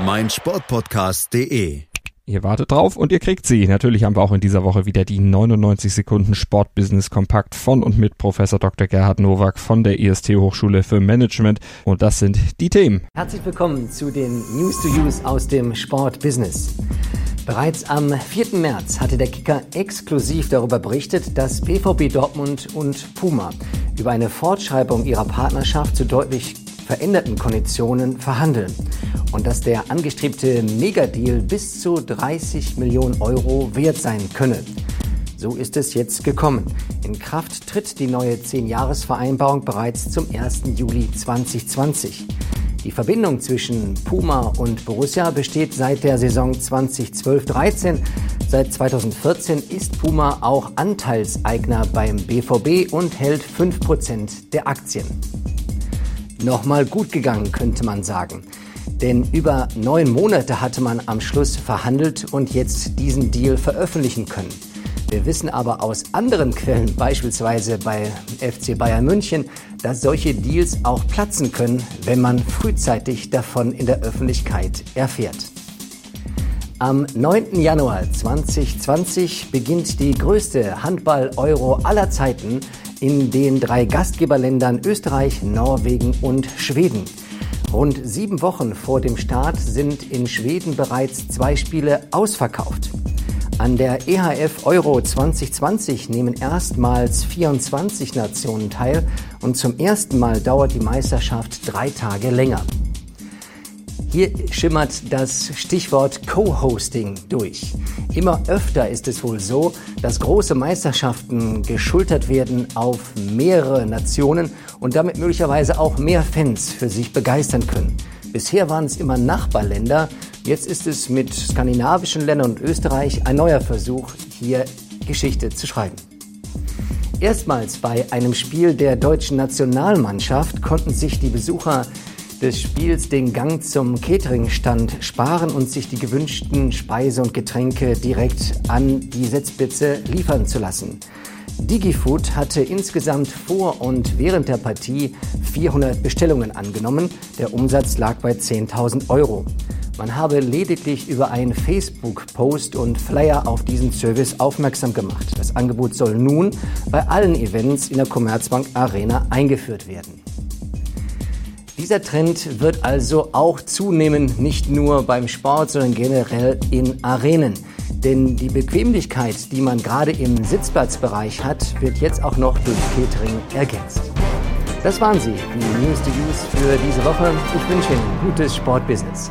meinsportpodcast.de. Ihr wartet drauf und ihr kriegt sie. Natürlich haben wir auch in dieser Woche wieder die 99 Sekunden Sportbusiness Kompakt von und mit Professor Dr. Gerhard Nowak von der IST Hochschule für Management. Und das sind die Themen. Herzlich willkommen zu den News to Use aus dem Sportbusiness. Bereits am 4. März hatte der Kicker exklusiv darüber berichtet, dass PvP Dortmund und Puma über eine Fortschreibung ihrer Partnerschaft zu deutlich veränderten Konditionen verhandeln und dass der angestrebte Megadeal bis zu 30 Millionen Euro wert sein könne. So ist es jetzt gekommen. In Kraft tritt die neue 10-Jahres-Vereinbarung bereits zum 1. Juli 2020. Die Verbindung zwischen Puma und Borussia besteht seit der Saison 2012-13. Seit 2014 ist Puma auch Anteilseigner beim BVB und hält 5% der Aktien. Nochmal gut gegangen, könnte man sagen. Denn über neun Monate hatte man am Schluss verhandelt und jetzt diesen Deal veröffentlichen können. Wir wissen aber aus anderen Quellen, beispielsweise bei FC Bayern München, dass solche Deals auch platzen können, wenn man frühzeitig davon in der Öffentlichkeit erfährt. Am 9. Januar 2020 beginnt die größte Handball-Euro aller Zeiten in den drei Gastgeberländern Österreich, Norwegen und Schweden. Rund sieben Wochen vor dem Start sind in Schweden bereits zwei Spiele ausverkauft. An der EHF Euro 2020 nehmen erstmals 24 Nationen teil und zum ersten Mal dauert die Meisterschaft drei Tage länger. Hier schimmert das Stichwort Co-Hosting durch. Immer öfter ist es wohl so, dass große Meisterschaften geschultert werden auf mehrere Nationen und damit möglicherweise auch mehr Fans für sich begeistern können. Bisher waren es immer Nachbarländer, jetzt ist es mit skandinavischen Ländern und Österreich ein neuer Versuch, hier Geschichte zu schreiben. Erstmals bei einem Spiel der deutschen Nationalmannschaft konnten sich die Besucher des Spiels den Gang zum Cateringstand sparen und sich die gewünschten Speise und Getränke direkt an die Setzplätze liefern zu lassen. Digifood hatte insgesamt vor und während der Partie 400 Bestellungen angenommen. Der Umsatz lag bei 10.000 Euro. Man habe lediglich über einen Facebook-Post und Flyer auf diesen Service aufmerksam gemacht. Das Angebot soll nun bei allen Events in der Commerzbank Arena eingeführt werden. Dieser Trend wird also auch zunehmen, nicht nur beim Sport, sondern generell in Arenen. Denn die Bequemlichkeit, die man gerade im Sitzplatzbereich hat, wird jetzt auch noch durch Catering ergänzt. Das waren sie, die News to Use für diese Woche. Ich wünsche Ihnen gutes Sportbusiness.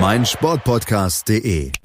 meinsportpodcast.de